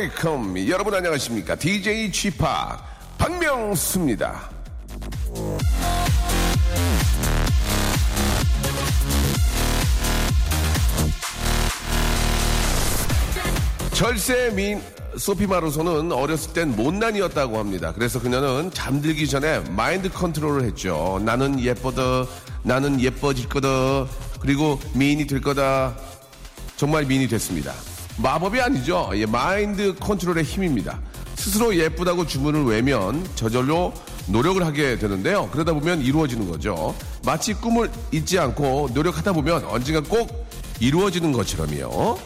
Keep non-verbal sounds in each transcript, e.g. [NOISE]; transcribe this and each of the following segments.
welcome. 여러분 안녕하십니까? DJ Chip 박명수입니다. 절세 민 소피 마루소는 어렸을 땐 못난이였다고 합니다. 그래서 그녀는 잠들기 전에 마인드 컨트롤을 했죠. 나는 예뻐더, 나는 예뻐질 거다. 그리고 미인이 될 거다. 정말 미인이 됐습니다. 마법이 아니죠. 예, 마인드 컨트롤의 힘입니다. 스스로 예쁘다고 주문을 외면 저절로 노력을 하게 되는데요. 그러다 보면 이루어지는 거죠. 마치 꿈을 잊지 않고 노력하다 보면 언젠가 꼭 이루어지는 것처럼요.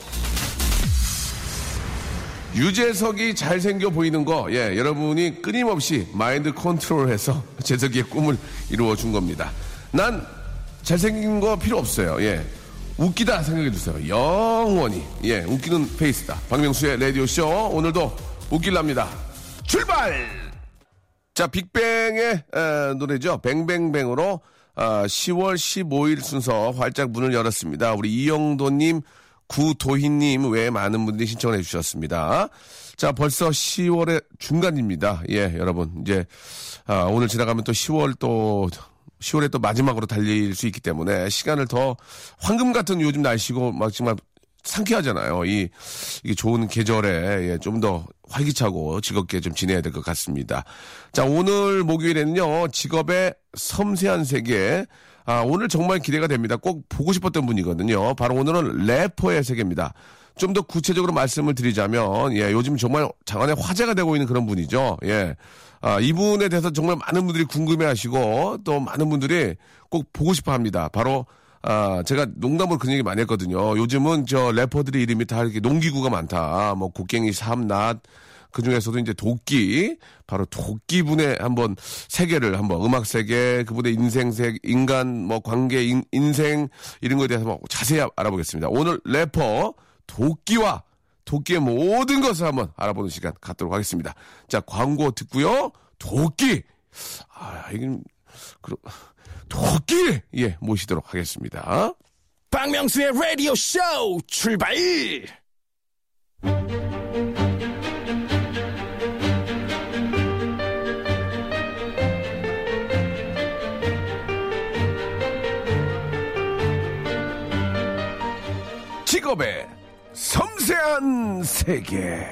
유재석이 잘생겨 보이는 거, 예, 여러분이 끊임없이 마인드 컨트롤해서 [LAUGHS] 재석이의 꿈을 이루어 준 겁니다. 난 잘생긴 거 필요 없어요. 예. 웃기다 생각해 주세요. 영원히. 예, 웃기는 페이스다. 박명수의 라디오쇼. 오늘도 웃길랍니다. 출발! 자, 빅뱅의 에, 노래죠. 뱅뱅뱅으로 아, 10월 15일 순서 활짝 문을 열었습니다. 우리 이영도님, 구도희님 외에 많은 분들이 신청을 해주셨습니다. 자, 벌써 10월의 중간입니다. 예, 여러분. 이제, 아, 오늘 지나가면 또 10월 또, 10월에 또 마지막으로 달릴 수 있기 때문에 시간을 더 황금 같은 요즘 날씨고 막 정말 상쾌하잖아요. 이, 이게 좋은 계절에 예, 좀 더 활기차고 즐겁게 좀 지내야 될 것 같습니다. 자, 오늘 목요일에는요, 직업의 섬세한 세계, 아, 오늘 정말 기대가 됩니다. 꼭 보고 싶었던 분이거든요. 바로 오늘은 래퍼의 세계입니다. 좀 더 구체적으로 말씀을 드리자면, 예, 요즘 정말 장안에 화제가 되고 있는 그런 분이죠. 예. 아, 이분에 대해서 정말 많은 분들이 궁금해 하시고, 또 많은 분들이 꼭 보고 싶어 합니다. 바로, 아, 제가 농담으로 그런 얘기 많이 했거든요. 요즘은 저 래퍼들의 이름이 다 이렇게 농기구가 많다. 뭐, 곡괭이, 삼낫, 그 중에서도 이제 도끼, 바로 도끼분의 한번 세계를 한번 음악 세계, 그분의 인생 세 인간 뭐 관계, 인, 인생 이런 거에 대해서 자세히 알아보겠습니다. 오늘 래퍼 도끼와 도끼의 모든 것을 한번 알아보는 시간 갖도록 하겠습니다. 자, 광고 듣고요. 도끼! 아, 이건, 그럼, 도끼! 예, 모시도록 하겠습니다. 박명수의 라디오 쇼 출발! 직업의 섬세한 세계.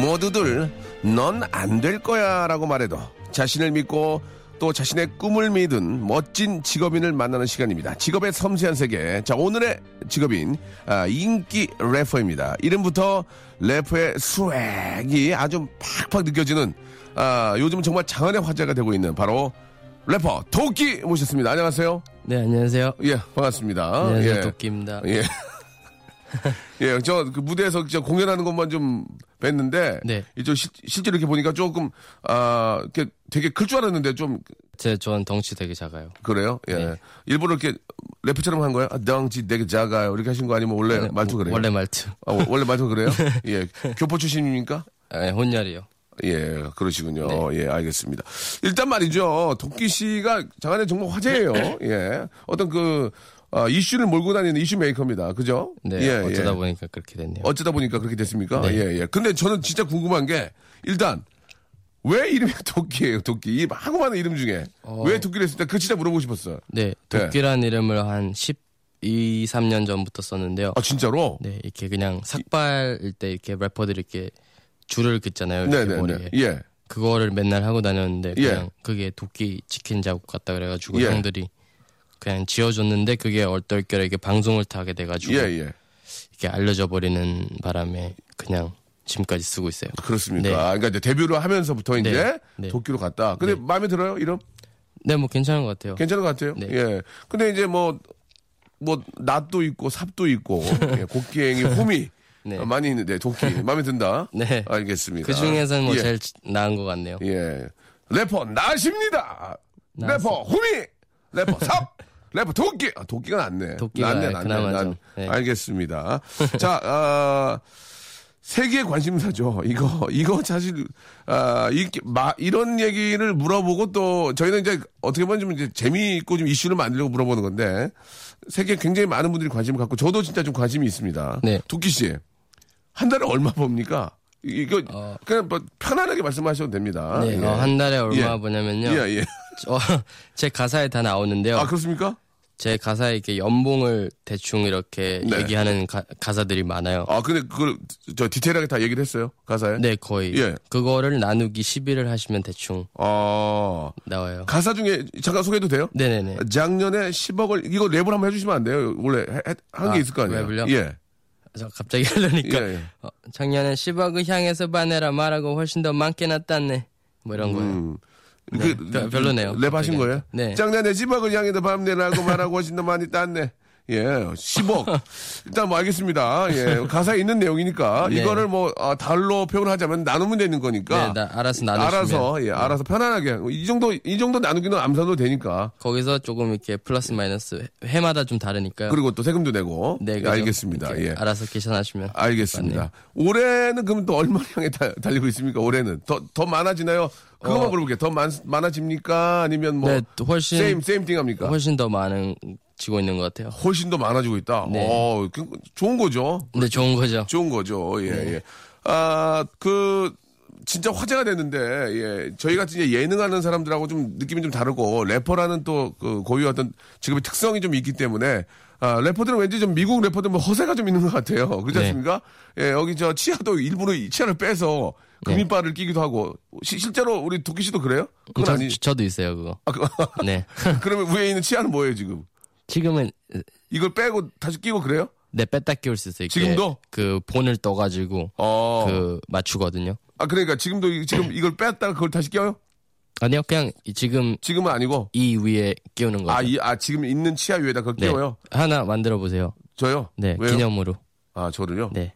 모두들 넌 안 될 거야 라고 말해도 자신을 믿고 또 자신의 꿈을 믿은 멋진 직업인을 만나는 시간입니다. 직업의 섬세한 세계. 자, 오늘의 직업인, 아, 인기 래퍼입니다. 이름부터 래퍼의 스웩이 아주 팍팍 느껴지는, 아, 요즘 정말 장안의 화제가 되고 있는 바로 래퍼 도끼 모셨습니다. 안녕하세요. 네, 안녕하세요. 예, 반갑습니다. 안녕하세요. 예. 도끼입니다. 예. [LAUGHS] [LAUGHS] 예, 저 그 무대에서 저 공연하는 것만 좀 뵀는데, 네. 이제 실, 실제로 이렇게 보니까 조금 아, 이렇게 되게 클 줄 알았는데 좀 제 저는 덩치 되게 작아요. 그래요. 예, 네. 일부러 이렇게 래프처럼 한 거예요. 아, 덩치 되게 작아요. 이렇게 하신 거 아니면 원래 네, 말투 그래요? 원래 말투. 아, 워- 원래 말투 그래요? [LAUGHS] 예, 교포 출신입니까? 아, 혼혈이요. 예, 그러시군요. 네. 예, 알겠습니다. 일단 말이죠. 도끼 씨가 장안에 정말 화제예요. [COUGHS] 예. 어떤 그, 아, 이슈를 몰고 다니는 이슈 메이커입니다. 그죠? 네, 예, 어쩌다 예. 보니까 그렇게 됐네요. 어쩌다 보니까 그렇게 됐습니까? 네. 예, 예. 근데 저는 진짜 궁금한 게, 일단, 왜 이름이 [LAUGHS] 도끼예요, 도끼? 이 하고 많은 이름 중에. 어. 왜 도끼를 했을 때, 그 진짜 물어보고 싶었어요. 네, 도끼란 이름을 한 12, 3년 전부터 썼는데요. 아, 진짜로? 네, 이렇게 그냥 삭발일 때 이렇게 래퍼들이 이렇게 줄을 긋잖아요. 이렇게 네네네. 머리에. 예. 그거를 맨날 하고 다녔는데 예. 그냥 그게 도끼 치킨 자국 같다 그래가지고 예. 형들이 그냥 지어줬는데 그게 얼떨결에 이게 방송을 타게 돼가지고 예, 예. 이게 알려져 버리는 바람에 그냥 지금까지 쓰고 있어요. 그렇습니까? 네. 그러니까 이제 데뷔를 하면서부터 이제 네. 네. 도끼로 갔다. 근데 네. 마음에 들어요, 이름? 네, 뭐 괜찮은 것 같아요. 괜찮은 것 같아요. 네. 예. 근데 이제 뭐, 뭐, 낫도 있고, 삽도 있고, [LAUGHS] 예, 곡괭이, 호미. 네. 어, 많이 있는데, 도끼. [LAUGHS] 마음에 든다? 네. 알겠습니다. 그 중에서는 뭐 예. 제일 나은 것 같네요. 예. 래퍼, 나십니다. 래퍼, 호미. 래퍼, 삽. [LAUGHS] 래퍼 도끼! 아, 도끼가 낫네. 도끼가 낫네, 낫네. 난- 네. 알겠습니다. 자, 아, 세계 관심사죠. 이거, 이거 사실, 아, 이, 마, 이런 얘기를 물어보고 또, 저희는 이제 어떻게 보면 좀 이제 재미있고 좀 이슈를 만들려고 물어보는 건데, 세계 굉장히 많은 분들이 관심을 갖고, 저도 진짜 좀 관심이 있습니다. 네. 도끼 씨, 한 달에 얼마 봅니까? 이- 이거, 그냥 뭐 편안하게 말씀하셔도 됩니다. 네, 예. 어, 한 달에 얼마 예. 보냐면요. 예, 예. 어, 제 가사에 다 나오는데요. 아, 그렇습니까? 제 가사에 이렇게 연봉을 대충 이렇게 네. 얘기하는 가, 사들이 많아요. 아, 근데 그걸, 저 디테일하게 다 얘기를 했어요? 가사에? 네, 거의. 예. 그거를 나누기 11을 하시면 대충 아, 나와요. 가사 중에 잠깐 소개해도 돼요? 네네네. 작년에 10억을 이거 랩을 한번 해 주시면 안 돼요? 원래 한게 아, 있을 거 아니에요? 랩을요? 예. 저 갑자기 [LAUGHS] 하려니까. 예, 예. 어, 작년에 10억을 향해서 반해라 말하고 훨씬 더 많게 났다네. 뭐 이런 거예요. 음. 네, 별- 별로네요. 랩 하신 거예요? 네. 작년에 10억을 향해서 밤내라고 말하고 훨씬 더 많이 땄네. 예, 10억. [LAUGHS] 일단 뭐 알겠습니다. 예, 가사에 있는 내용이니까 네. 이거를 뭐 아, 달로 표현하자면 나누면 되는 거니까. 네, 나 알아서 나누시면. 알아서 예, 알아서 편안하게 이 정도 이 정도 나누기는 암산도 되니까. 거기서 조금 이렇게 플러스 마이너스 해마다 좀 다르니까요. 그리고 또 세금도 내고. 네, 예? 알겠습니다. 예. 알아서 계산하시면. 알겠습니다. 올해는 그럼 또 얼마 향해 다- 달리고 있습니까? 올해는 더더 많아지나요? 그거만 어. 물어볼게요. 더 많, 많아집니까? 아니면 뭐 네, 또 훨씬 세임 세임 띵 합니까? 훨씬 더 많은 지고 있는 것 같아요. 훨씬 더 많아지고 있다. 네. 어, 그- 좋은 거죠. 근데 좋은 거죠. 좋은 거죠. 예, 네. 예. 아, 그, 진짜 화제가 됐는데, 예. 저희 같은 이제 예능하는 사람들하고 좀 느낌이 좀 다르고, 래퍼라는 또 그 고유 어떤 직업의 특성이 좀 있기 때문에, 아, 래퍼들은 왠지 좀 미국 래퍼들 뭐 허세가 좀 있는 것 같아요. 그렇지 네. 않습니까? 예, 여기 저 치아도 일부러 이 치아를 빼서 금이빨을 끼기도 하고, 시- 실제로 우리 도끼 씨도 그래요? 그건 저, 아니. 저도 있어요, 그거. 아, 그, 네. [LAUGHS] 그러면 위에 있는 치아는 뭐예요, 지금? 지금은 이걸 빼고 다시 끼고 그래요? 네 뺐다 끼울 수 있어요. 지금도? 그 본을 떠가지고 어. 그 맞추거든요. 아, 그러니까 지금도 이- 지금 이걸 뺐다가 그걸 다시 껴요? 아니요, 그냥 이- 지금 지금은 아니고. 이 위에 끼우는 거죠. 아, 이, 아, 지금 있는 치아 위에다 그걸 네. 끼워요? 하나 만들어 보세요. 저요? 네, 왜요? 기념으로. 아, 저를요? 네.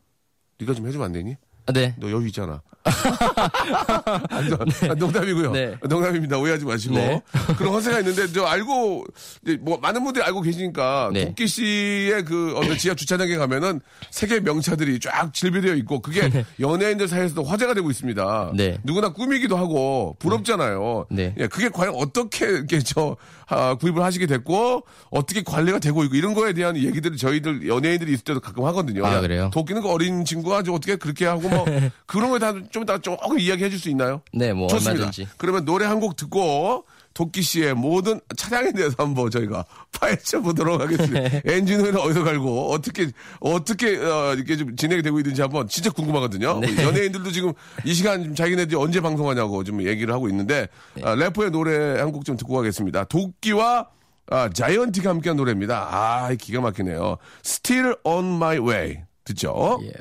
네가 좀 해주면 안 되니? 아, 네. 너 여유 있잖아. [LAUGHS] 아, 너- 아, 농담이고요. 네. 농담입니다. 오해하지 마시고. 네. [LAUGHS] 그런 허세가 있는데, 저 알고, 이제 뭐, 많은 분들이 알고 계시니까, 네. 도끼 씨의 그, 어느 지하 주차장에 가면은 세계 명차들이 쫙 질비되어 있고, 그게 [LAUGHS] 연예인들 사이에서도 화제가 되고 있습니다. 네. 누구나 꿈이기도 하고, 부럽잖아요. 네. 예, 그게 과연 어떻게, 이렇게 저, 아, 구입을 하시게 됐고, 어떻게 관리가 되고 있고, 이런 거에 대한 얘기들을 저희들 연예인들이 있을 때도 가끔 하거든요. 아, 야, 그래요? 도끼는 그 어린 친구가 저 어떻게 그렇게 하고 뭐, [LAUGHS] 그런 거에 좀다 조금 이야기해 줄 수 있나요? 네, 뭐 좋습니다. 얼마든지. 그러면 노래 한 곡 듣고 도끼 씨의 모든 차량에 대해서 한번 저희가 파헤쳐 보도록 하겠습니다. [LAUGHS] 엔진 오일은 어디서 갈고 어떻게 어떻게 어, 이렇게 좀 진행이 되고 있는지 한번 진짜 궁금하거든요. 네. 연예인들도 지금 이 시간 좀 자기네들이 언제 방송하냐고 좀 얘기를 하고 있는데 네. 아, 래퍼의 노래 한 곡 좀 듣고 가겠습니다. 도끼와 아, 자이언티가 함께한 노래입니다. 아, 기가 막히네요. Still on my way. 듣죠? 예.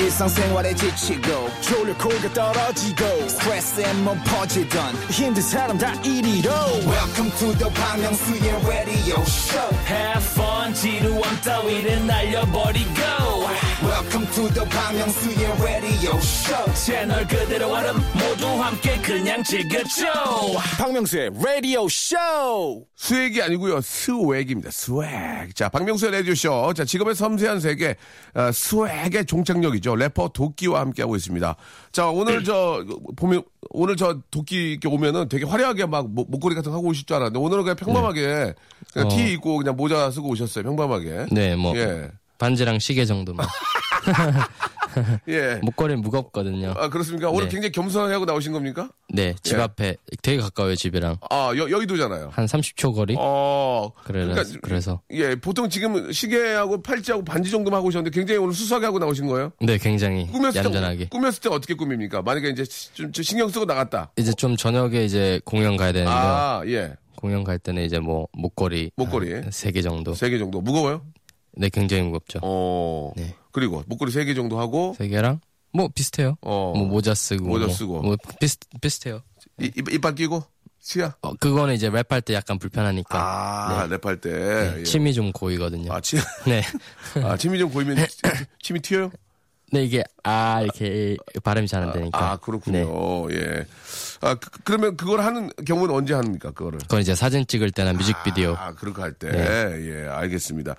일상생활에 지치고, 졸려 코가 떨어지고, 스트레스에 몸 퍼지던, 힘든 사람 다 이리로. welcome to the Bang Myung-soo's radio show Have fun 지루함 따위를 날려버리고 welcome to the Myung-soo's radio show 채널 그대로 얼음 모두 함께 그냥 즐겨줘 박명수의 라디오 쇼 수액이 아니고요. swag입니다. swag. 자, 박명수의 라디오 쇼. 자, 직업의 섬세한 세계, 어, swag의 종착역이죠. 래퍼 도끼와 함께하고 있습니다. 자, 오늘 저, 보면, 오늘 저 도끼 이렇게 오면은 되게 화려하게 막 목- 목걸이 같은 거 하고 오실 줄 알았는데 오늘은 그냥 평범하게 그냥 어. 티 입고 그냥 모자 쓰고 오셨어요. 평범하게. 네, 뭐 예. 반지랑 시계 정도만. [LAUGHS] 예. 목걸이는 무겁거든요. 아, 그렇습니까? 오늘 네. 굉장히 겸손하게 하고 나오신 겁니까? 네, 집 예. 앞에 되게 가까워요, 집이랑. 아, 여, 여의도잖아요. 한 30초 거리? 어. 그래, 그러니까 그래서. 예, 보통 지금 시계하고 팔찌하고 반지 정도만 하고 오셨는데 굉장히 오늘 수수하게 하고 나오신 거예요? 네, 굉장히 꾸몄을 얌전하게. 때, 꾸몄을 때 어떻게 꾸밉니까? 만약에 이제 좀 신경 쓰고 나갔다. 이제 좀 저녁에 이제 공연 가야 되는데요. 아, 예. 공연 갈 때는 이제 뭐 목걸이 목걸이. 세 개 정도. 세 개 정도. 무거워요? 네, 굉장히 무겁죠. 어. 네. 그리고 목걸이 세 개 정도 하고, 세 개랑 뭐 비슷해요. 어. 뭐 모자 쓰고 모자 뭐, 쓰고. 뭐 비슷 비슷해요. 이, 입, 이빨 끼고, 치아. 어, 그거는 이제 랩할 때 약간 불편하니까 아, 랩할 때. 네, 예. 침이 좀 고이거든요. 아, 침, 네. 아, 침이 좀 고이면 치- [LAUGHS] 침이 튀어요? 네 이게 아 이렇게 발음이 잘 안 되니까. 아, 그렇군요. 네. 예. 아, 그, 그러면 그걸 하는 경우는 언제 합니까, 그거를? 그건 이제 사진 찍을 때나 뮤직비디오. 아, 그렇게 할 때. 네. 예, 알겠습니다.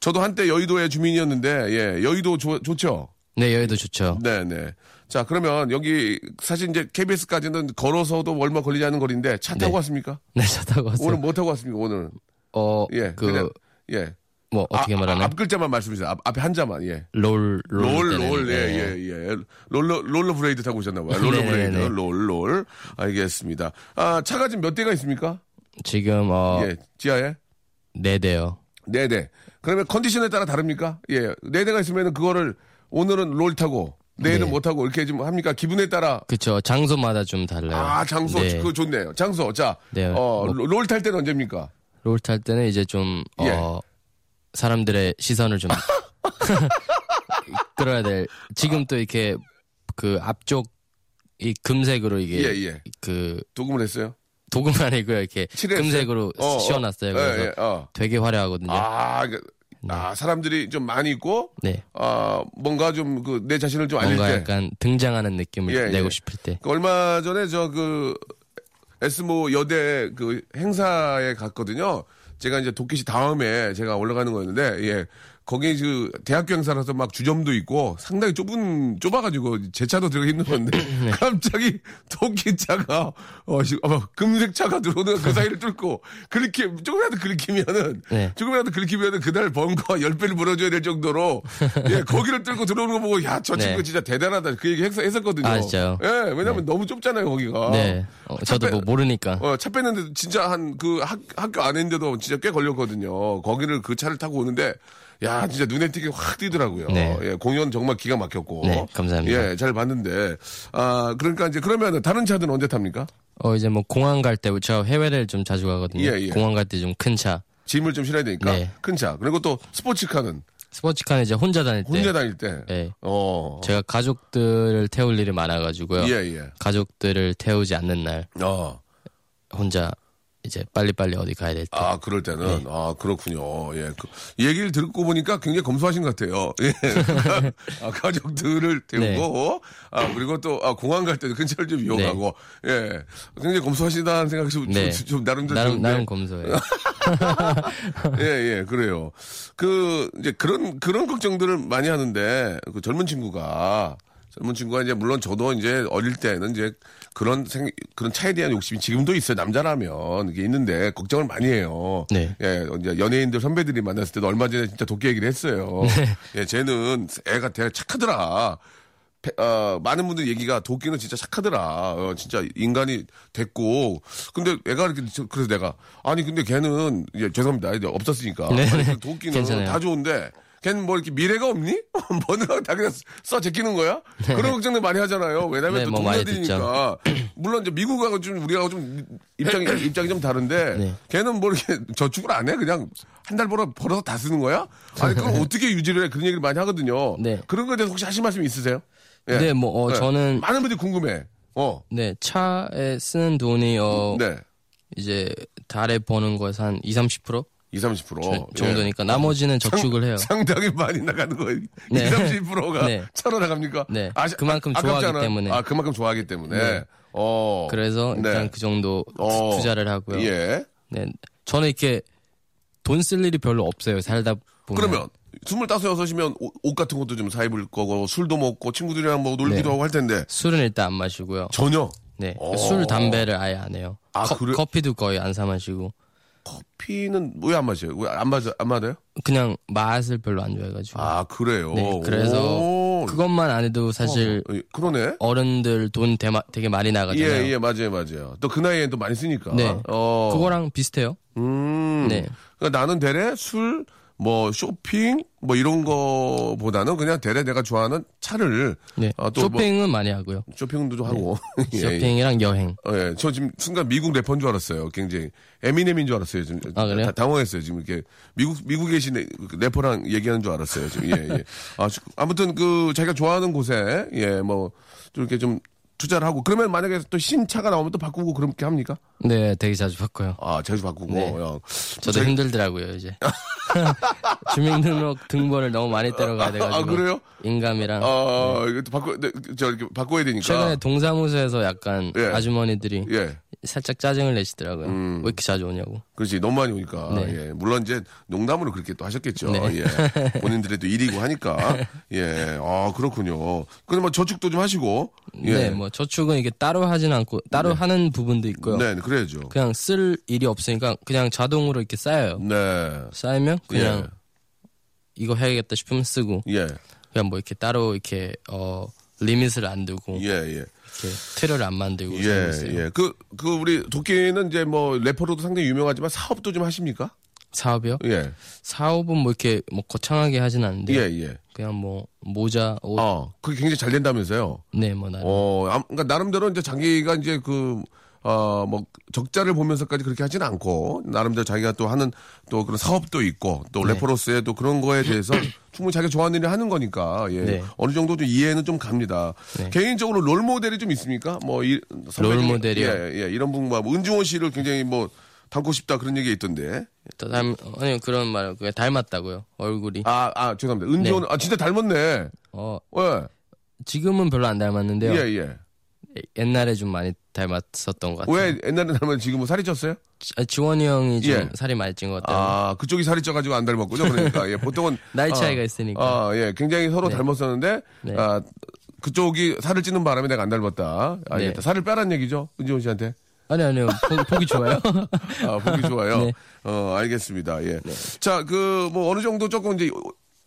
저도 한때 여의도의 주민이었는데, 예, 여의도 좋, 좋죠? 네 여기도 좋죠. 네 네. 자, 그러면 여기 사실 이제 KBS까지는 걸어서도 얼마 걸리지 않는 거리인데 차 타고 네. 왔습니까? 네, 저 타고 왔어요. 오늘 뭐 타고 왔습니까, 오늘? 어, 예, 그, 그냥, 예. 뭐, 어떻게 아, 말하나? 앞 글자만 말씀해 주세요. 앞, 앞에 한자만, 예. 롤, 롤. 롤, 때는, 롤, 예, 네. 예, 예. 롤러, 롤러 브레이드 타고 오셨나 봐요. 롤러 네네네. 브레이드, 롤, 롤. 알겠습니다. 아, 차가 지금 몇 대가 있습니까? 지금, 어, 예, 지하에? 네 대요. 네 대. 그러면 컨디션에 따라 다릅니까? 예, 네 대가 있으면 그거를 오늘은 롤 타고, 내일은 네. 못 타고 이렇게 좀 합니까? 기분에 따라. 그쵸. 장소마다 좀 달라요. 아, 장소. 네. 그거 좋네요. 장소. 자, 네, 어, 뭐- 롤탈 때는 언제입니까? 롤 탈 때는 이제 좀, 예. 어, 사람들의 시선을 좀 [LAUGHS] 끌어야 될. 지금 또 이렇게 그 앞쪽 이 금색으로 이게 예, 예. 그 도금을 했어요? 도금 아니고요. 이렇게 칠했어요? 금색으로 어, 어. 씌워놨어요. 그래서 예, 예, 어. 되게 화려하거든요. 아, 그- 아, 사람들이 좀 많이 있고, 네. 아, 뭔가 좀 그 내 자신을 좀 알릴 뭔가 때. 약간 등장하는 느낌을 예, 내고 예. 싶을 때. 그 얼마 전에 저 그 에스모 여대 그 행사에 갔거든요. 제가 이제 도끼시 다음에 제가 올라가는 거였는데, 예. 거기 그 대학교 행사라서 막 주점도 있고 상당히 좁은 좁아가지고 제 차도 들어가 있는 건데 [LAUGHS] 네. 갑자기 도끼 차가 어, 시- 어, 금색 차가 들어오는 그 사이를 뚫고 그렇게 조금이라도 긁히면은 네. 조금이라도 긁히면은 그날 번거 열 배를 물어줘야 될 정도로 예 거기를 뚫고 들어오는 거 보고 야저 네. 친구 진짜 대단하다 그 얘기 했, 했었거든요. 아, 진짜요? 예, 왜냐면 너무 좁잖아요, 거기가. 네. 어, 저도 빼- 뭐 모르니까. 어, 차 뺐는데 진짜 한 그 학교 안에인데도 진짜 꽤 걸렸거든요. 거기를 그 차를 타고 오는데 야, 진짜 눈에 띄게 확 띄더라고요. 네. 예, 공연 정말 기가 막혔고. 네, 감사합니다. 예, 잘 봤는데. 아, 그러니까 이제 그러면 다른 차들은 언제 탑니까? 어 이제 뭐 공항 갈때저 해외를 좀 자주 가거든요. 예, 예. 공항 갈 때 좀 큰 차. 짐을 좀 실어야 되니까. 네. 큰 차. 그리고 또 스포츠카는 스포츠카는 이제 혼자 다닐 때. 혼자 다닐 때. 네. 어. 제가 가족들을 태울 일이 많아가지고요. 예, 예. 가족들을 태우지 않는 날 어. 혼자 이제 빨리빨리 어디 가야 될 때. 아, 그럴 때는. 네. 아, 그렇군요. 예. 그, 얘기를 듣고 보니까 굉장히 검소하신 것 같아요. 예. [LAUGHS] 아, 가족들을 태우고, 아, 그리고 또, 아, 공항 갈 때도 큰 차를 좀 이용하고, 예. 굉장히 검소하시다는 생각이 좀, 네. 좀, 좀 나름대로. 나름. 나름 검소해요. [LAUGHS] 예, 예, 그래요. 그, 이제 그런, 그런 걱정들을 많이 하는데, 그 젊은 친구가, 젊은 친구가 이제 물론 저도 이제 어릴 때는 이제 그런 생, 그런 차에 대한 욕심이 지금도 있어요. 남자라면. 이게 있는데 걱정을 많이 해요. 네. 예, 이제 연예인들 선배들이 만났을 때도 얼마 전에 진짜 도끼 얘기를 했어요. [LAUGHS] 네. 예, 쟤는 애가 되게 착하더라. 페- 어, 많은 분들 얘기가 도끼는 진짜 착하더라. 어, 진짜 인간이 됐고. 근데 애가 이렇게, 저- 그래서 내가, 아니, 근데 걔는, 예, 죄송합니다. 이제 없었으니까. 네, 아니, 네. 그 도끼는. 다 좋은데, 걔는 뭐 이렇게 미래가 없니? [LAUGHS] 뭐는 다 그냥 써 제끼는 거야? 그런 걱정들 많이 하잖아요. 왜냐면 네, 또 뭐 동료들이니까. [CLEARS THROAT] 물론 이제 미국하고 좀 우리하고 좀 입장이, [CLEARS THROAT] 입장이 좀 다른데, 네. 걔는 뭐 이렇게 저축을 안 해? 그냥 한 달 벌어, 벌어서 다 쓰는 거야? 아니, 그럼 [LAUGHS] 어떻게 유지를 해? 그런 얘기를 많이 하거든요. 네. 그런 거에 대해서 혹시 하실 말씀 있으세요? 예. 네, 뭐, 어, 저는, 많은 분들이 궁금해. 어. 네, 차에 쓰는 돈이, 어, 네. 이제, 달에 버는 거에서 한 20, 30% 20, 30%. 정도니까, 나머지는 적축을 해요. 예. 상당히 많이 나가는 거예요. 네. 20, 30%가 네. 차로 나갑니까? 네. 그만큼 좋아하기 아깝잖아요. 때문에. 아, 그만큼 좋아하기 때문에. 네. 어. 그래서 일단 네. 그 정도 어. 투자를 하고요. 예. 네, 저는 이렇게 돈 쓸 일이 별로 없어요. 살다 보면. 그러면 스물다섯 여섯이면 옷, 옷 같은 것도 좀 사 입을 거고 술도 먹고 친구들이랑 뭐 놀기도 네. 하고 할 텐데 술은 일단 안 마시고요. 전혀 네, 어. 술 담배를 아예 안 해요. 아, 커, 그래? 커피도 거의 안 사 마시고 커피는 왜 안 마셔요? 왜 안 맞아 안 맞아요? 그냥 맛을 별로 안 좋아해가지고. 아 그래요. 네, 그래서 오. 그것만 안 해도 사실 어, 예, 그러네. 어른들 돈 대마, 되게 많이 나가잖아요. 예, 예, 맞아요, 맞아요. 또 그 나이엔 또 많이 쓰니까. 네. 어. 그거랑 비슷해요. 음. 네. 그러니까 나는 대래 술, 뭐 쇼핑, 뭐 이런 거보다는 그냥 대래 내가 좋아하는 차를 네. 아, 또 뭐- 쇼핑은 많이 하고요. 쇼핑도 좀 하고. [LAUGHS] 예, 예. 쇼핑이랑 여행. 어, 예. 저 지금 순간 미국 래퍼인 줄 알았어요. 굉장히 에미넴인 줄 알았어요. 지금 아, 그래요? 다- 당황했어요. 지금 이렇게 미국 미국에 계신 래- 래퍼랑 얘기하는 줄 알았어요. 지금 예, 예. 아, 주- 아무튼 그 자기가 좋아하는 곳에 예, 뭐 좀 이렇게 좀 투자를 하고 그러면 만약에 또 신차가 나오면 또 바꾸고 그렇게 합니까? 네, 되게 자주 바꿔요. 아 자주 바꾸고. 네. 야. 저도 자- 힘들더라고요 이제 [LAUGHS] 주민등록 등본을 너무 많이 떼러가야 돼가지고 아, 그래요? 인감이랑 아 이거 또 바꿔 네, 저 이렇게 바꿔야 되니까. 최근에 동사무소에서 약간 예. 아주머니들이 예. 살짝 짜증을 내시더라고요. 음. 왜 이렇게 자주 오냐고. 그렇지 너무 많이 오니까 네. 예. 물론 이제 농담으로 그렇게 또 하셨겠죠 네. 예. 본인들의 또 일이고 하니까 [LAUGHS] 예 아 그렇군요 근데 뭐 저축도 좀 하시고 예. 네, 뭐 저축은 이게 따로 하진 않고 따로 하는 부분도 있고요. 네 그래야죠 그냥 쓸 일이 없으니까 그냥 자동으로 이렇게 쌓여요. 네 쌓이면 그냥 이거 해야겠다 싶으면 쓰고 예. 그냥 뭐 이렇게 따로 이렇게 어 리밋을 안 두고 예, 예. 이렇게 틀을 안 만들고 예, 살고 있어요. 예. 그, 그, 우리 도끼는 이제 뭐 래퍼로도 상당히 유명하지만 사업도 좀 하십니까? 사업이요? 예. 사업은 뭐 이렇게 뭐 거창하게 하진 않는데 예, 예. 그냥 뭐 모자, 옷, 어, 그게 굉장히 잘 된다면서요? 네, 뭐 나름. 어, 아, 그러니까 나름대로 이제 자기가 이제 그, 어, 뭐, 적자를 보면서까지 그렇게 하지는 않고, 나름대로 자기가 또 하는 또 그런 사업도 있고, 또 네. 래퍼로서의 또 그런 거에 대해서 [CLEARS THROAT] 충분히 자기가 좋아하는 일을 하는 거니까, 예. 네. 어느 정도 좀 이해는 좀 갑니다. 네. 개인적으로 롤 모델이 좀 있습니까? 뭐, 이, 롤 모델이요? 예, 예. 이런 분, 뭐, 은주원 씨를 굉장히 뭐, 닮고 싶다 그런 얘기가 있던데. 또 닮, 아니 그런 말, 그냥 닮았다고요. 얼굴이. 아, 아, 죄송합니다. 은지원, 아, 진짜 닮았네. 어, 예, 지금은 별로 안 닮았는데요. 예, 예. 옛날에 좀 많이 닮았었던 것 같아요. 왜 옛날에 닮았는데 지금은 살이 쪘어요? 지- 아, 지원이 형이 좀 예. 살이 많이 찐 것 같아요. 아, 그쪽이 살이 쪄가지고 안 닮았군요. 그러니까, 예, 보통은. [LAUGHS] 나이 아, 차이가 있으니까. 아, 예, 굉장히 서로 네. 닮았었는데, 네. 아, 그쪽이 살을 찌는 바람에 내가 안 닮았다. 알겠다. 네. 살을 빼란 얘기죠? 은지원 씨한테. 아니 아니요 보기, 보기 좋아요. [LAUGHS] 아, 보기 좋아요. 네. 어, 알겠습니다. 예. 자, 그, 뭐, 어느 정도 조금 이제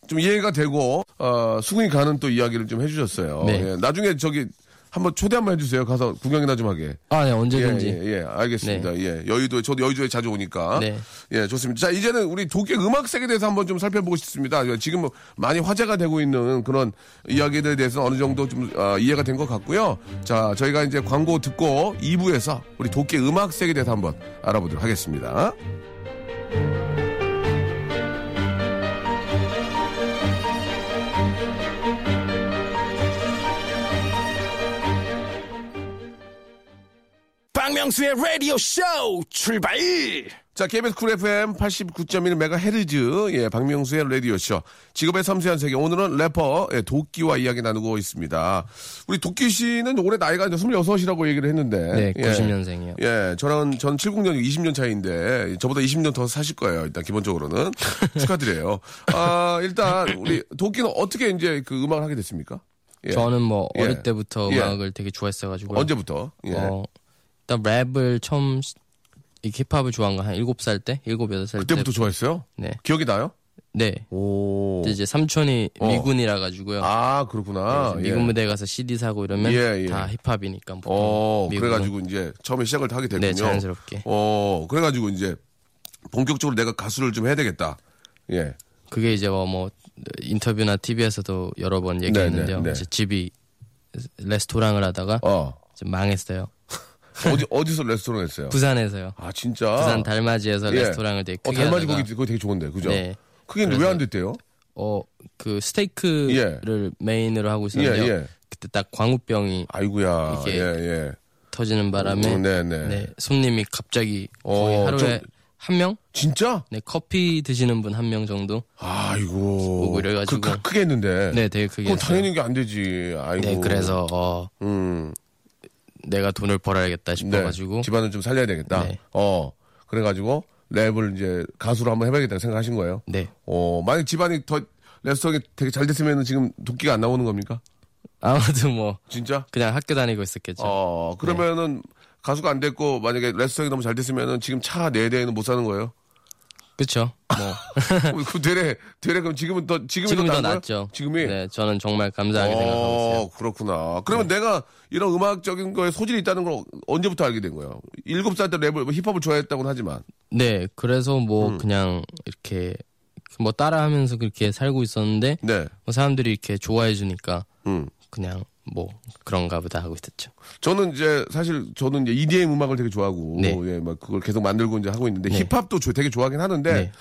좀 이해가 되고, 어, 수긍이 가는 또 이야기를 좀 해주셨어요. 네. 예, 나중에 저기, 한번 초대 한번 해주세요. 가서 구경이나 좀 하게. 아, 네 예, 언제든지. 예, 예, 알겠습니다. 예, 여의도에, 저도 여의도에 자주 오니까. 네. 예, 좋습니다. 자, 이제는 우리 도쿄 음악색에 대해서 한번 좀 살펴보고 싶습니다. 지금 뭐 많이 화제가 되고 있는 그런 이야기들에 대해서 어느 정도 좀 어, 이해가 된 것 같고요. 자, 저희가 이제 광고 듣고 2부에서 우리 도쿄 음악색에 대해서 한번 알아보도록 하겠습니다. 박명수의 라디오 쇼 출발 자, KBS 쿨 FM 89.1MHz, 예, 박명수의 라디오쇼. 직업의 섬세한 세계. 오늘은 래퍼, 예, 도끼와 이야기 나누고 있습니다. 우리 도끼 씨는 올해 나이가 이제 26이라고 얘기를 했는데. 네, 예. 90년생이요. 예, 저는, 전 70년, 20년 차이인데, 저보다 20년 더 사실 거예요. 일단, 기본적으로는. [LAUGHS] 축하드려요. 아, 일단, 우리 도끼는 어떻게 이제 그 음악을 하게 됐습니까? 예. 저는 뭐 예. 어릴 때부터 예. 음악을 되게 좋아했어가지고. 언제부터? 예. 어, 일단 랩을 처음 시- 이 힙합을 좋아한 건한 7살 때, 7, 8살 그때부터 때. 좋아했어요? 네. 기억이 나요? 네. 오. 이제 삼촌이 어. 미군이라 가지고요. 아, 그렇구나. 그래서 예. 미군 무대 가서 CD 사고 이러면 예, 예. 다 힙합이니까 어, 미국은. 그래가지고 이제 처음에 시작을 하게 됐군요. 네, 자연스럽게. 어, 그래가지고 이제 본격적으로 내가 가수를 좀 해야 되겠다. 예. 그게 이제 뭐, 뭐 인터뷰나 TV에서도 여러 번 얘기했는데요. 네, 네. 이제 집이 레스토랑을 하다가 어. 망했어요. 어디, 어디서 레스토랑 했어요? 부산에서요. 아, 진짜? 부산 달맞이에서 예. 레스토랑을 되게 어, 크게 달맞이 하다가 거기, 그거 되게 좋은데, 그죠? 네. 그래서- 왜안 됐대요? 어, 그 스테이크를 메인으로 하고 있었는데요. 예, 예. 그때 딱 광우병이 아이고야. 이게 예, 예. 터지는 바람에 음, 네, 네. 네, 손님이 갑자기 거의 어, 하루에 좀- 한 명? 진짜? 네, 커피 드시는 분 한 명 정도? 아이고. 오고 이래가지고. 그, 크- 크게 했는데. 네, 되게 크게 그럼 했어요. 당연히 이게 안 되지. 아이고. 네, 그래서 어, 음. 내가 돈을 벌어야겠다 네. 싶어가지고 집안을 좀 살려야 되겠다. 네. 어. 그래가지고 랩을 이제 가수로 한번 해봐야겠다고 생각하신 거예요. 네. 어, 만약 집안이 더 레스토랑이 되게 잘 됐으면 지금 도끼가 안 나오는 겁니까? 아무튼 뭐 진짜? 그냥 학교 다니고 있었겠죠. 어, 그러면은 가수가 안 됐고 만약에 레스토랑이 너무 잘 됐으면은 지금 차 네 대에는 못 사는 거예요? 그렇죠. 뭐 그 되레 되레 그럼 지금은 더 지금이 지금이 더 거예요? 낫죠. 지금이 네, 저는 정말 감사하게 생각하고 있어요. 어, 그렇구나. 그러면 내가 이런 음악적인 거에 소질이 있다는 걸 언제부터 알게 된 거예요? 일곱 살 때 랩을 뭐 힙합을 좋아했다고는 하지만 네, 그래서 뭐 음. 그냥 이렇게 뭐 따라하면서 그렇게 살고 있었는데 네. 뭐 사람들이 이렇게 좋아해 주니까 음. 그냥 뭐 그런가 보다 하고 있었죠. 저는 이제 사실 저는 이제 EDM 음악을 되게 좋아하고 네. 예, 막 그걸 계속 만들고 이제 하고 있는데 네. 힙합도 조- 되게 좋아하긴 하는데 네.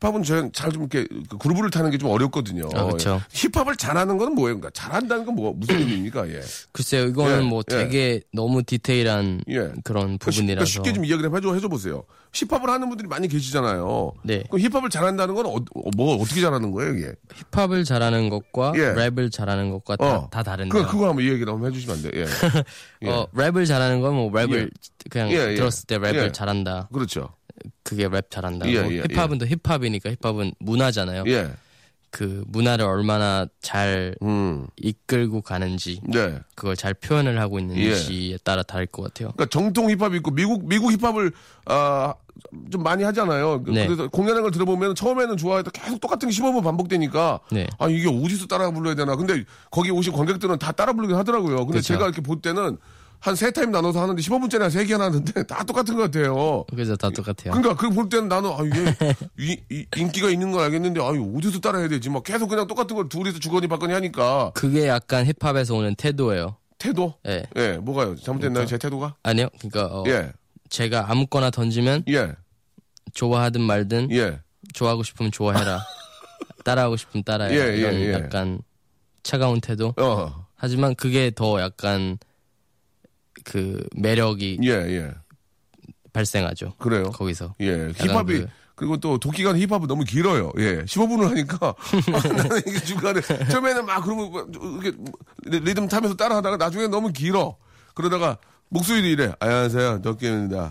힙합은 저는 잘 좀 이렇게 그 그루브를 타는 게 좀 어렵거든요. 아, 그쵸. 예. 힙합을 잘하는 건 뭐예요? 그러니까 잘한다는 건 뭐 무슨 [CLEARS THROAT] 의미입니까? 예. 글쎄요, 이거는 예, 뭐 예. 되게 너무 디테일한 예. 그런 그러니까 쉽- 부분이라서 그러니까 쉽게 좀 이야기를 해줘, 해줘 보세요. 힙합을 하는 분들이 많이 계시잖아요. 네. 그럼 힙합을 잘한다는 건 어, 어, 뭐 어떻게 잘하는 거예요, 이게? 힙합을 잘하는 것과 예. 랩을 잘하는 것과 다, 어. 다 다른데요. 그, 그거 한번 이 얘기를 한번 해주시면 안 돼요? 예. [LAUGHS] 예. 어, 랩을 잘하는 건 뭐 랩을 그냥 예, 예. 들었을 때 랩을 예. 잘한다. 그렇죠. 그게 랩 잘한다. 예, 고 예, 힙합은 또 힙합이니까 힙합은 문화잖아요. 예. 그 문화를 얼마나 잘 음. 이끌고 가는지 네. 그걸 잘 표현을 하고 예. 있는지에 따라 다를 것 같아요. 그러니까 정통 힙합이 있고 미국 미국 힙합을 아, 좀 많이 하잖아요. 그- 네. 그래서 공연하는 걸 들어보면 처음에는 좋아해도 계속 똑같은 게 15번 반복되니까 네. 아 이게 어디서 따라 불러야 되나. 근데 거기 오신 관객들은 다 따라 부르긴 하더라고요. 근데 그쵸. 제가 이렇게 볼 때는 한 세 타임 나눠서 하는데 15분짜리 세개 하는데 [LAUGHS] 다 똑같은 것 같아요. 그래서 다 똑같아요. 그러니까 그걸 볼 때는 나는 아 이게 [LAUGHS] 이- 이- 인기가 있는 건 알겠는데 아 이거 어디서 따라해야 되지? 막 계속 그냥 똑같은 걸 둘이서 주거니 받거니 하니까 그게 약간 힙합에서 오는 태도예요. 태도 예. 예 뭐가요? 잘못됐나요? 제 태도가? 아니요. 그러니까 어, 예. 제가 아무거나 던지면 예. 좋아하든 말든 예. 좋아하고 싶으면 좋아해라. [LAUGHS] 따라하고 싶으면 따라해. 예, 예, 이런 예. 약간 차가운 태도. 어. 하지만 그게 더 약간 그 매력이 예, 예. 발생하죠. 그래요. 거기서. 예, 힙합이 그- 그리고 또 도끼가 힙합은 너무 길어요. 예, 15분을 하니까 아, [LAUGHS] 나는 [LAUGHS] 이게 중간에 처음에는 막 그러면 뭐 이렇게 리- 리듬 타면서 따라하다가 나중에 너무 길어. 그러다가 목소리도 이래. 안녕하세요, 도끼입니다.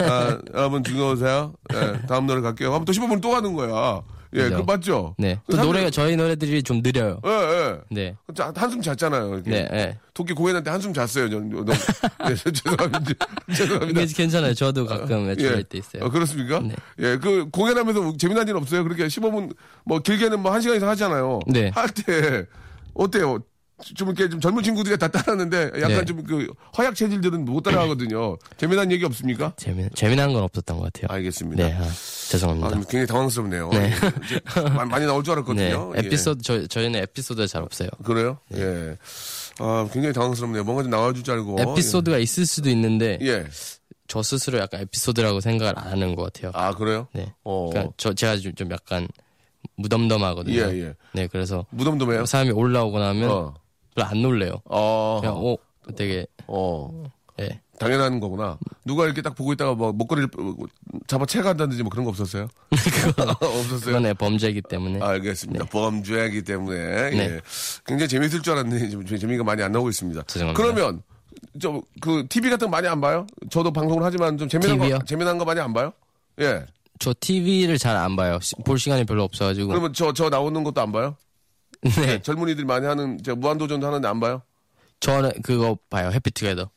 아, [LAUGHS] 여러분 즐거우세요? 예, 다음 노래 갈게요. 하면 또 15분 또 가는 거야. 예, 그죠. 그 맞죠? 네. 그또 사람들이- 노래가 저희 노래들이 좀 느려요. 예, 예. 네. 자, 한숨 잤잖아요. 이렇게. 네, 네. 도끼 공연할 때 한숨 잤어요. 저는 너무 예, 죄송합니다. 죄송합니다. 이게 괜찮아요. 저도 가끔 외출할 때 있어요. 어, 그렇습니까? 네. 예, 그 공연하면서 재미난 일 없어요? 그렇게 15분 뭐 길게는 뭐 1시간 이상 하잖아요. 네. 할 때 어때요? 좀 이렇게 좀 젊은 친구들이 다 따라하는데 약간 네. 좀그 허약 체질들은 못 따라하거든요. 재미난 얘기 없습니까? 재미, 재미난 건 없었던 것 같아요. 알겠습니다. 네. 아, 아, 죄송합니다. 굉장히 당황스럽네요. 네. 예, 많이- 나올 줄 네. 알았거든요. 예. 에피소드, 저, 저희는 에피소드가 잘 없어요. 그래요? 예. 아, 굉장히 당황스럽네요. 뭔가 좀 나와줄 줄 알고. 에피소드가 있을 수도 있는데, 예. 저 스스로 약간 에피소드라고 생각을 안 하는 것 같아요. 아, 그래요? 네. 어. 그러니까 저, 제가 좀, 좀 약간 무덤덤하거든요. 예, 예. 네, 그래서 무덤덤해요? 사람이 올라오고 나면 어. 안 놀래요. 어. 그냥, 어, 되게, 어. 예. 당연한 거구나. 누가 이렇게 딱 보고 있다가 뭐 목걸이를 잡아 채간다든지 뭐 그런 거 없었어요? [LAUGHS] 없었어요? 그건 범죄이기 때문에. 알겠습니다. 범죄이기 때문에 네. 예. 굉장히 재밌을 줄 알았는데 지금 재미가 많이 안 나오고 있습니다. 죄송합니다. 그러면 저그 TV 같은 거 많이 안 봐요? 저도 방송을 하지만 좀 재미난 TV 요? 거 재미난 거 많이 안 봐요? 예. 저 TV를 잘 안 봐요. 시- 볼 시간이 별로 없어가지고. 그러면 저 저 나오는 것도 안 봐요? 네. 젊은이들이 많이 하는 저 무한도전도 하는데 안 봐요? 저는 그거 봐요. 해피투게더.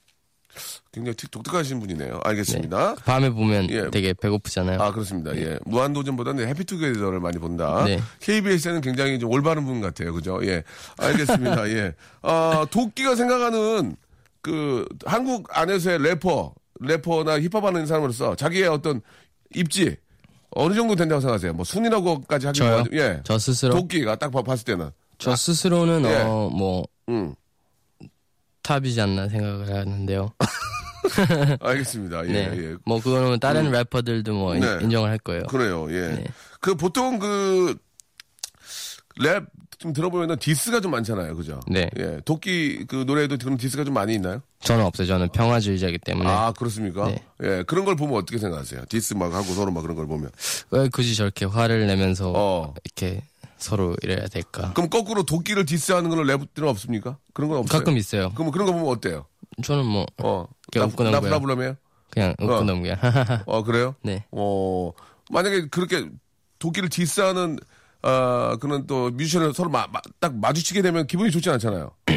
굉장히 특- 독특하신 분이네요. 알겠습니다. 밤에 보면 예. 되게 배고프잖아요. 아 그렇습니다. 예, 무한도전보다는 해피투게더를 많이 본다. 네. KBS에는 굉장히 좀 올바른 분 같아요, 그죠? 예, 알겠습니다. 예, 아 도끼가 생각하는 그 한국 안에서의 래퍼, 래퍼나 힙합하는 사람으로서 자기의 어떤 입지 어느 정도 된다고 생각하세요? 뭐 순이라고까지 하기 저요? 예, 저 스스로 도끼가 딱 봐- 봤을 때는, 저 스스로는 예. 어뭐 음, 탑이지 않나 생각을 하는데요. [LAUGHS] 알겠습니다. 예, 네. 예, 뭐 그거는 다른 래퍼들도 뭐 인- 네. 인정을 할 거예요. 그래요. 예. 네. 그 보통 그 랩 좀 들어보면은 디스가 좀 많잖아요. 그죠? 네. 예. 도끼 그 노래에도 그런 디스가 좀 많이 있나요? 저는 없어요. 저는 평화주의자이기 때문에 아, 그렇습니까? 네. 예. 그런 걸 보면 어떻게 생각하세요? 디스 막 하고 서로 막 그런 걸 보면. 왜 굳이 저렇게 화를 내면서 어. 이렇게 서로 이래야 될까? 그럼 거꾸로 도끼를 디스하는 걸로 랩들은 없습니까? 그런 건 없어요. 가끔 있어요. 그럼 그런 거 보면 어때요? 저는 뭐 어. 그냥 웃고 넘어가요. 나불나불하면? 그냥 웃고 어. 넘겨. 어, 그래요? [LAUGHS] 네. 어. 만약에 그렇게 도끼를 디스하는 아, 그런 또 뮤지션을 서로 마- 마- 딱 마주치게 되면 기분이 좋지 않잖아요. [CLEARS THROAT]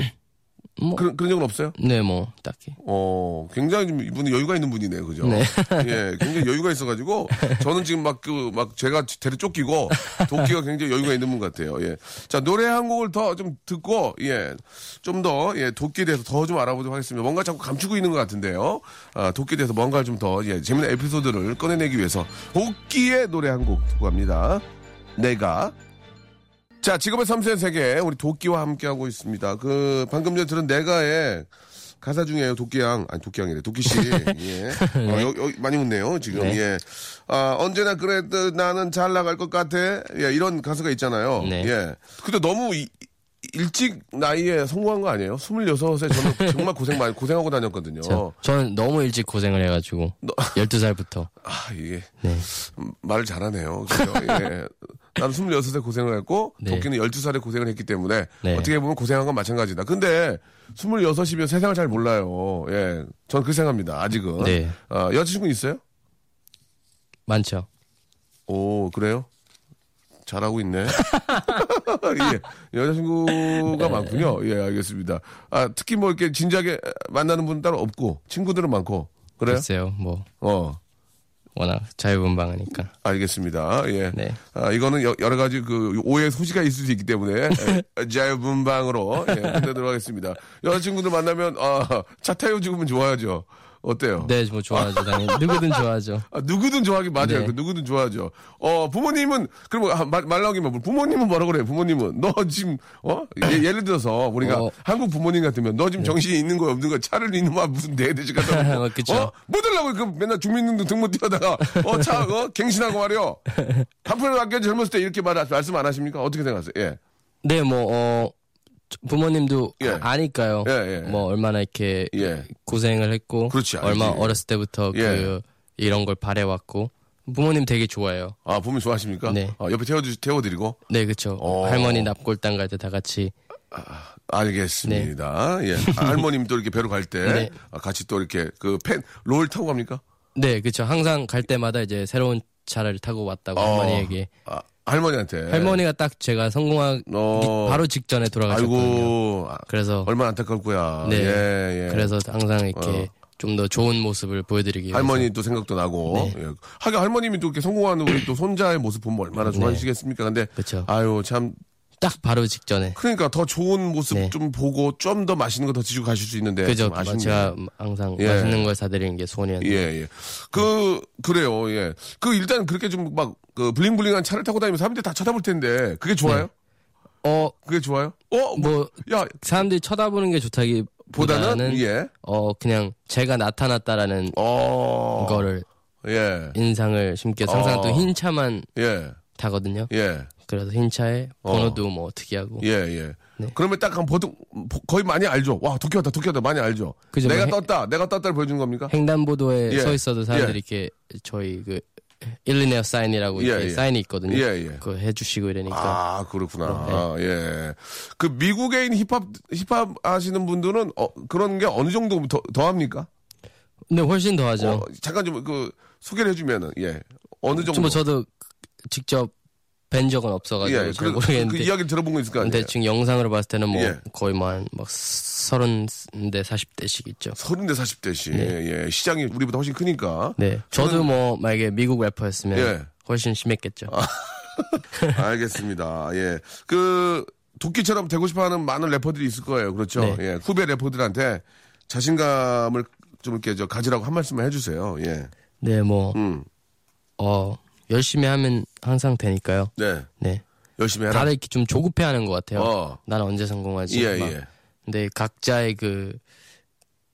뭐. 그런 그런 적은 없어요? 네, 뭐 딱히. 어, 굉장히 좀 이분은 여유가 있는 분이네요. 그죠? 네. [LAUGHS] 예, 굉장히 여유가 있어가지고, 저는 지금 막 그, 막 제가 대를 쫓기고, 도끼가 굉장히 여유가 있는 분 같아요. 예. 자, 노래 한 곡을 더 좀 듣고, 예, 좀 더, 예, 도끼에 대해서 더 좀 알아보도록 하겠습니다. 뭔가 자꾸 감추고 있는 것 같은데요. 아, 도끼에 대해서 뭔가를 좀 더, 예, 재미난 에피소드를 꺼내내기 위해서, 도끼의 노래 한 곡 듣고 갑니다. 내가. 자, 직업의 섬세한 세계, 우리 도끼와 함께하고 있습니다. 그, 방금 전에 들은 내가의 가사 중에 도끼양, 아니, 도끼양이래, 도끼씨. [LAUGHS] 예. 어, 여, 여, 많이 웃네요, 지금. 네. 예. 아, 언제나 그래도 나는 잘 나갈 것 같아. 예, 이런 가사가 있잖아요. 네. 예. 근데 너무 이- 일찍 나이에 성공한 거 아니에요? 26에 저는 [LAUGHS] 정말 고생 많이, 고생하고 다녔거든요. 저, 저는 너무 일찍 고생을 해가지고 12살부터 [LAUGHS] 아, 이게. 네. 음, 말을 잘하네요. 그죠? [LAUGHS] 예. 나는 26에 고생을 했고, 네. 도끼는 12살에 고생을 했기 때문에, 네. 어떻게 보면 고생한 건 마찬가지다. 근데, 26이면 세상을 잘 몰라요. 예. 전 그렇게 생각합니다. 아직은. 네. 아, 여자친구 있어요? 많죠. 오, 그래요? 잘하고 있네. 예. 여자친구가 [LAUGHS] 많군요. 예, 알겠습니다. 아, 특히 뭐 이렇게 진지하게 만나는 분은 따로 없고, 친구들은 많고, 그래요? 글쎄요, 뭐 어. 워낙 자유분방하니까. 알겠습니다. 예. 네. 아, 이거는 여, 러 가지 그 오해 소지가 있을 수 있기 때문에 에, [LAUGHS] 자유분방으로 예, 끝내도록 하겠습니다. 여자친구들 만나면 아, 차 타요 죽으면 좋아하죠. 어때요? 네, 뭐 좋아하죠. 당연히 [LAUGHS] 누구든 좋아하죠. 아, 누구든 좋아하기 맞아요. 네. 그 누구든 좋아하죠. 어, 부모님은, 그럼 아, 말, 말 나오기만, 부모님은 뭐라 그래요? 부모님은. 너 지금, 어? 예, 를 들어서, 우리가 어. 네. 한국 부모님 같으면, 너 지금 정신이 있는 거 없는 거 차를 이놈아 무슨 내대지 갖다 놓고, 어, 그쵸. 어? 뭐 들라고 그 맨날 주민등록 등본 띄어다가, 어, 차, 어? 갱신하고 말이요. [LAUGHS] 한푼이라도 아껴 젊었을 때 이렇게 말, 말씀 안 하십니까? 어떻게 생각하세요? 예. 네, 뭐 어, 부모님도 예. 아니까요. 예, 예. 뭐 얼마나 이렇게 예. 고생을 했고, 그렇지. 얼마 어렸을 때부터 예. 그 이런 걸 바래왔고, 부모님 되게 좋아해요. 아, 부모님 좋아하십니까? 네. 아, 옆에 태워주, 태워드리고. 네, 그렇죠. 어. 할머니 납골당 갈 때 다 같이 알겠습니다. 예. [LAUGHS] 아, 할머님 또 이렇게 배로 갈 때, 네. 아, 같이 또 이렇게 그 펜, 롤 타고 갑니까? 네, 그렇죠. 항상 갈 때마다 이제 새로운 차를 타고 왔다고 어. 할머니에게 아, 할머니한테. 할머니가 딱 제가 성공하기 어. 바로 직전에 돌아가셨거든요. 아이고. 아, 그래서 얼마나 안타까울 거야. 네. 예, 예. 그래서 항상 이렇게 좀더 좋은 모습을 보여드리기 위해서 할머니 또 생각도 나고. 네. 예. 하긴 할머님이 또 이렇게 성공하는 우리 또 손자의 모습 보면 얼마나 좋아하시겠습니까? 근데. 그쵸. 아유, 참. 딱 바로 직전에 그러니까 더 좋은 모습 네. 좀 보고 좀 더 맛있는 거 더 드시고 가실 수 있는데. 그죠. 아쉽네요. 제가 항상 예. 맛있는 걸 사드리는 게 소원이었는데 예, 예. 그, 그래요, 예. 그, 일단 그렇게 좀 막, 그, 블링블링한 차를 타고 다니면 사람들이 다 쳐다볼 텐데, 그게 좋아요? 어, 그게 좋아요? 어, 뭐, 뭐 야, 사람들이 쳐다보는 게 좋다기보다는 보다는, 예. 어 그냥 제가 나타났다라는 어, 거를 예, 인상을 심게 항상 어. 또 흰 차만 예, 타거든요. 예, 그래서 흰 차에 번호도 뭐 특이하고 예, 예. 네. 그러면 딱 한 보통, 보- 거의 많이 알죠? 와, 도쿄 왔다, 도쿄 왔다, 많이 알죠? 그죠, 내가 뭐 떴다, 내가 떴다를 보여준 겁니까? 횡단보도에 예. 서 있어도 사람들이 예. 이렇게 저희 그 일리네어 사인이라고 예, 이렇게 예. 사인이 있거든요. 예, 예. 그거 해주시고 이러니까 아, 그렇구나. 네. 아, 예. 그 미국에 있는 힙합, 힙합 하시는 분들은 어, 그런 게 어느 정도 더, 더 합니까? 근데 훨씬 더 하죠. 어, 잠깐 좀 그 소개를 해주면은 예 어느 정도 뭐 저도 직접 뵌 적은 없어가지고 예 잘 그, 모르겠는데 그 이야기를 들어본 거 있을 거 아니에요. 대충 영상으로 봤을 때는 뭐 예. 거의 뭐한막 서른 대 사십 대씩 있죠. 서른 대 사십 대씩 예 시장이 우리보다 훨씬 크니까 네, 저도 뭐 만약에 미국 래퍼였으면 예. 훨씬 심했겠죠. [LAUGHS] 알겠습니다. 예 그 도끼처럼 되고 싶어하는 많은 래퍼들이 있을 거예요. 그렇죠. 네. 예 후배 래퍼들한테 자신감을 좀 이렇게 저 가지라고 한 말씀을 해주세요. 예. 네, 뭐 음. 어, 열심히 하면 항상 되니까요. 네. 네, 열심히 해라. 다들 이렇게 좀 조급해하는 것 같아요. 어. 나는 언제 성공하지? 예, 막. 예. 근데 각자의 그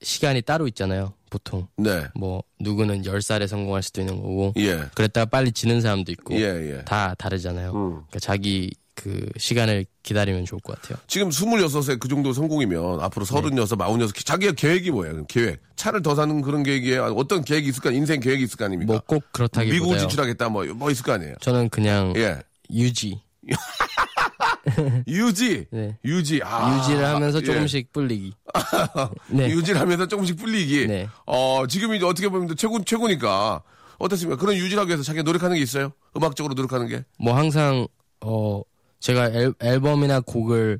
시간이 따로 있잖아요. 보통 네. 뭐 누구는 10살에 성공할 수도 있는 거고 예. 그랬다가 빨리 지는 사람도 있고 예, 예. 다 다르잖아요. 음. 그러니까 자기 그 시간을 기다리면 좋을 것 같아요. 지금 26에 그 정도 성공이면 앞으로 36, 46, 자기가 계획이 뭐예요? 계획. 차를 더 사는 그런 계획이 어떤 계획이 있을 거 아니에요? 인생 계획이 있을 거 아닙니까? 뭐 꼭 그렇다기보다요. 미국을 진출하겠다 뭐, 뭐 있을 거 아니에요? 저는 그냥 예. 유지, [LAUGHS] 유지. 네. 유지. 아. 유지를 하면서 예. 조금씩 불리기. [LAUGHS] 네. 유지를 하면서 조금씩 불리기. 네. 어, 지금이 이제 어떻게 보면 최고, 최고니까. 어떻습니까? 그런 유지를 하기 위해서 자기가 노력하는 게 있어요? 음악적으로 노력하는 게? 뭐 항상 어 제가 앨, 앨범이나 곡을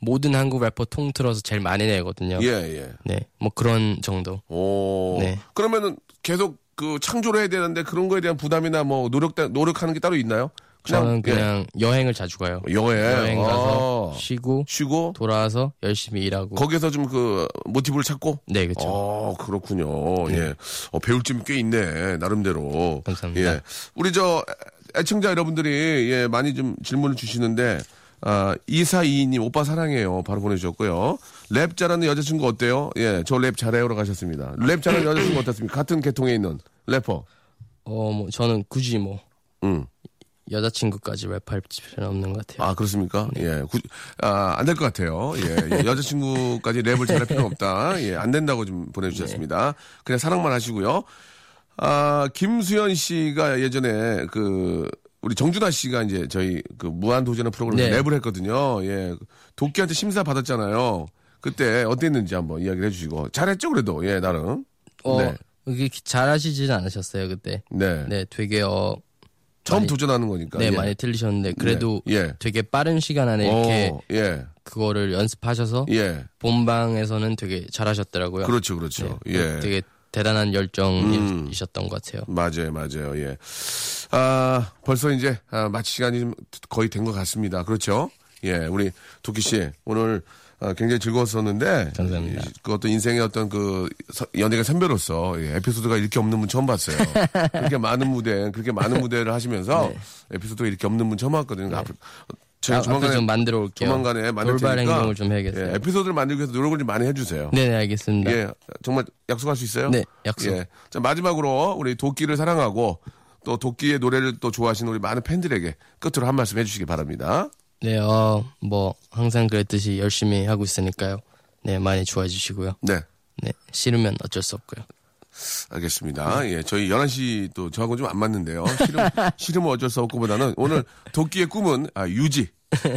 모든 한국 래퍼 통틀어서 제일 많이 내거든요. 예, 예. 네, 뭐 그런 정도. 오. 네. 그러면은 계속 그 창조를 해야 되는데 그런 거에 대한 부담이나 뭐 노력, 노력하는 게 따로 있나요? 저는 예. 그냥 여행을 자주 가요. 여행. 여행 가서 아. 쉬고 쉬고 돌아와서 열심히 일하고. 거기에서 좀 그 모티브를 찾고. 네, 그렇죠. 어, 그렇군요. 예. 어, 배울 점이 꽤 있네. 나름대로. 감사합니다. 예. 우리 저 애- 애청자 여러분들이 예, 많이 좀 질문을 주시는데 아, 2422님, 오빠 사랑해요. 바로 보내주셨고요. 랩 잘하는 여자친구 어때요? 예, 저 랩 잘해요라고 하셨습니다. 랩 잘하는 여자친구 어떻습니까? 같은 계통에 있는 래퍼. 어, 뭐 저는 굳이 뭐 음. 여자친구까지 랩할 필요는 없는 것 같아요. 아, 그렇습니까? 예. 구, 아, 안 될 것 같아요. 예. 예, 여자친구까지 랩을 잘할 필요는 없다. 예. 안 된다고 좀 보내주셨습니다. 그냥 사랑만 하시고요. 아, 김수현 씨가 예전에 그, 우리 정준하 씨가 이제 저희 그 무한도전의 프로그램에 네. 랩을 했거든요. 예. 도끼한테 심사 받았잖아요. 그때 어땠는지 한번 이야기를 해주시고. 잘했죠, 그래도. 예, 나름. 어, 네. 이게 잘하시지는 않으셨어요 그때. 네. 네, 되게 어, 처음 많이- 도전하는 거니까. 네 예. 많이 틀리셨는데 그래도 네, 예. 되게 빠른 시간 안에 이렇게 어, 예. 그거를 연습하셔서 예. 본방에서는 되게 잘하셨더라고요. 그렇죠, 그렇죠. 네, 예. 되게 대단한 열정이셨던 것 같아요. 맞아요, 맞아요. 예. 아, 벌써 이제 아, 마치 시간이 좀 거의 된 것 같습니다. 그렇죠? 예, 우리 도끼 씨 오늘 아, 굉장히 즐거웠었는데 감사합니다. 이- 그 어떤 인생의 어떤 그 서- 연예계 선배로서 예, 에피소드가 이렇게 없는 분 처음 봤어요. [LAUGHS] 그렇게 많은 무대, 그렇게 많은 무대를 하시면서 에피소드가 이렇게 없는 분 처음 봤거든요. 앞으로 제가 아, 앞으로 좀 만들어 올게요. 조만간에 만들 돌발 테니까 행동을 좀 해야겠어요. 예, 에피소드를 만들기 위해서 노력을 좀 많이 해주세요. 네, 네, 알겠습니다. 예, 정말 약속할 수 있어요? 네, 약속. 예. 자, 마지막으로 우리 도끼를 사랑하고 또 도끼의 노래를 또 좋아하시는 우리 많은 팬들에게 끝으로 한 말씀 해주시기 바랍니다. 네, 어, 뭐 항상 그랬듯이 열심히 하고 있으니까요. 네, 많이 좋아해 주시고요. 네. 네, 싫으면 어쩔 수 없고요. 알겠습니다. 예, 저희 11시 또 저하고 좀 안 맞는데요. 싫음, [LAUGHS] 싫으면 어쩔 수 없고보다는 오늘 도끼의 꿈은 아, 유지.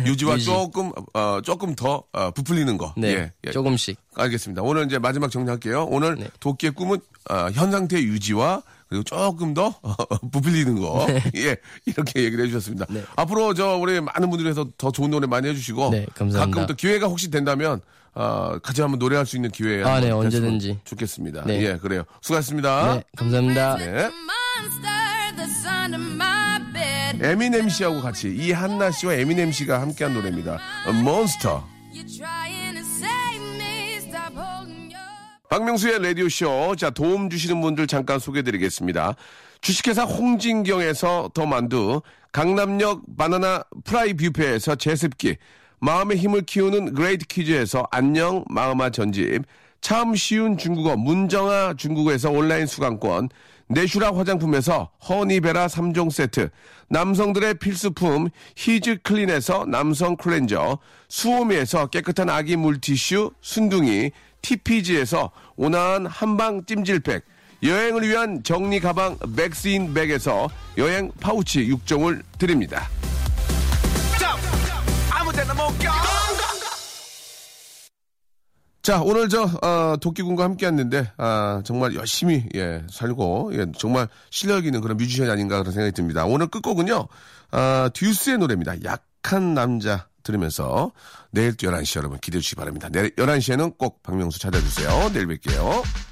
유지와 유지. 조금, 어, 조금 더 어, 부풀리는 거. 네, 예, 예. 조금씩. 알겠습니다. 오늘 이제 마지막 정리할게요. 오늘 네. 도끼의 꿈은 어, 현 상태의 유지와 그리고 조금 더 어, [LAUGHS] 부풀리는 거. 예, 이렇게 얘기를 해주셨습니다. 네. 앞으로 저 우리 많은 분들이 해서 더 좋은 노래 많이 해주시고 네, 감사합니다. 가끔 또 기회가 혹시 된다면 어, 같이 한번 노래할 수 있는 기회 아, 네, 언제든지. 좋겠습니다. 네. 예, 그래요. 수고하셨습니다. 네, 감사합니다. 네. 에미넴 씨하고 같이 이한나 씨와 에미넴 씨가 함께한 노래입니다. 몬스터. You're trying to save me. Stop holding your. 박명수의 라디오쇼. 자, 도움 주시는 분들 잠깐 소개해드리겠습니다. 주식회사 홍진경에서 더 만두, 강남역 바나나 프라이 뷔페에서 제습기, 마음의 힘을 키우는 그레이트 퀴즈에서 안녕 마음아 전집, 참 쉬운 중국어 문정아 중국어에서 온라인 수강권, 내슈라 화장품에서 허니베라 3종 세트, 남성들의 필수품 히즈 클린에서 남성 클렌저, 수오미에서 깨끗한 아기 물티슈 순둥이, TPG에서 온화한 한방 찜질팩, 여행을 위한 정리 가방 맥스인 백에서 여행 파우치 6종을 드립니다. 자, 오늘 저, 어, 도끼군과 함께 했는데, 아, 정말 열심히, 예, 살고, 예, 정말 실력 있는 그런 뮤지션이 아닌가 그런 생각이 듭니다. 오늘 끝곡은요, 아, 듀스의 노래입니다. 약한 남자 들으면서 내일 또 11시 여러분 기대해 주시기 바랍니다. 내일 11시에는 꼭 박명수 찾아주세요. 내일 뵐게요.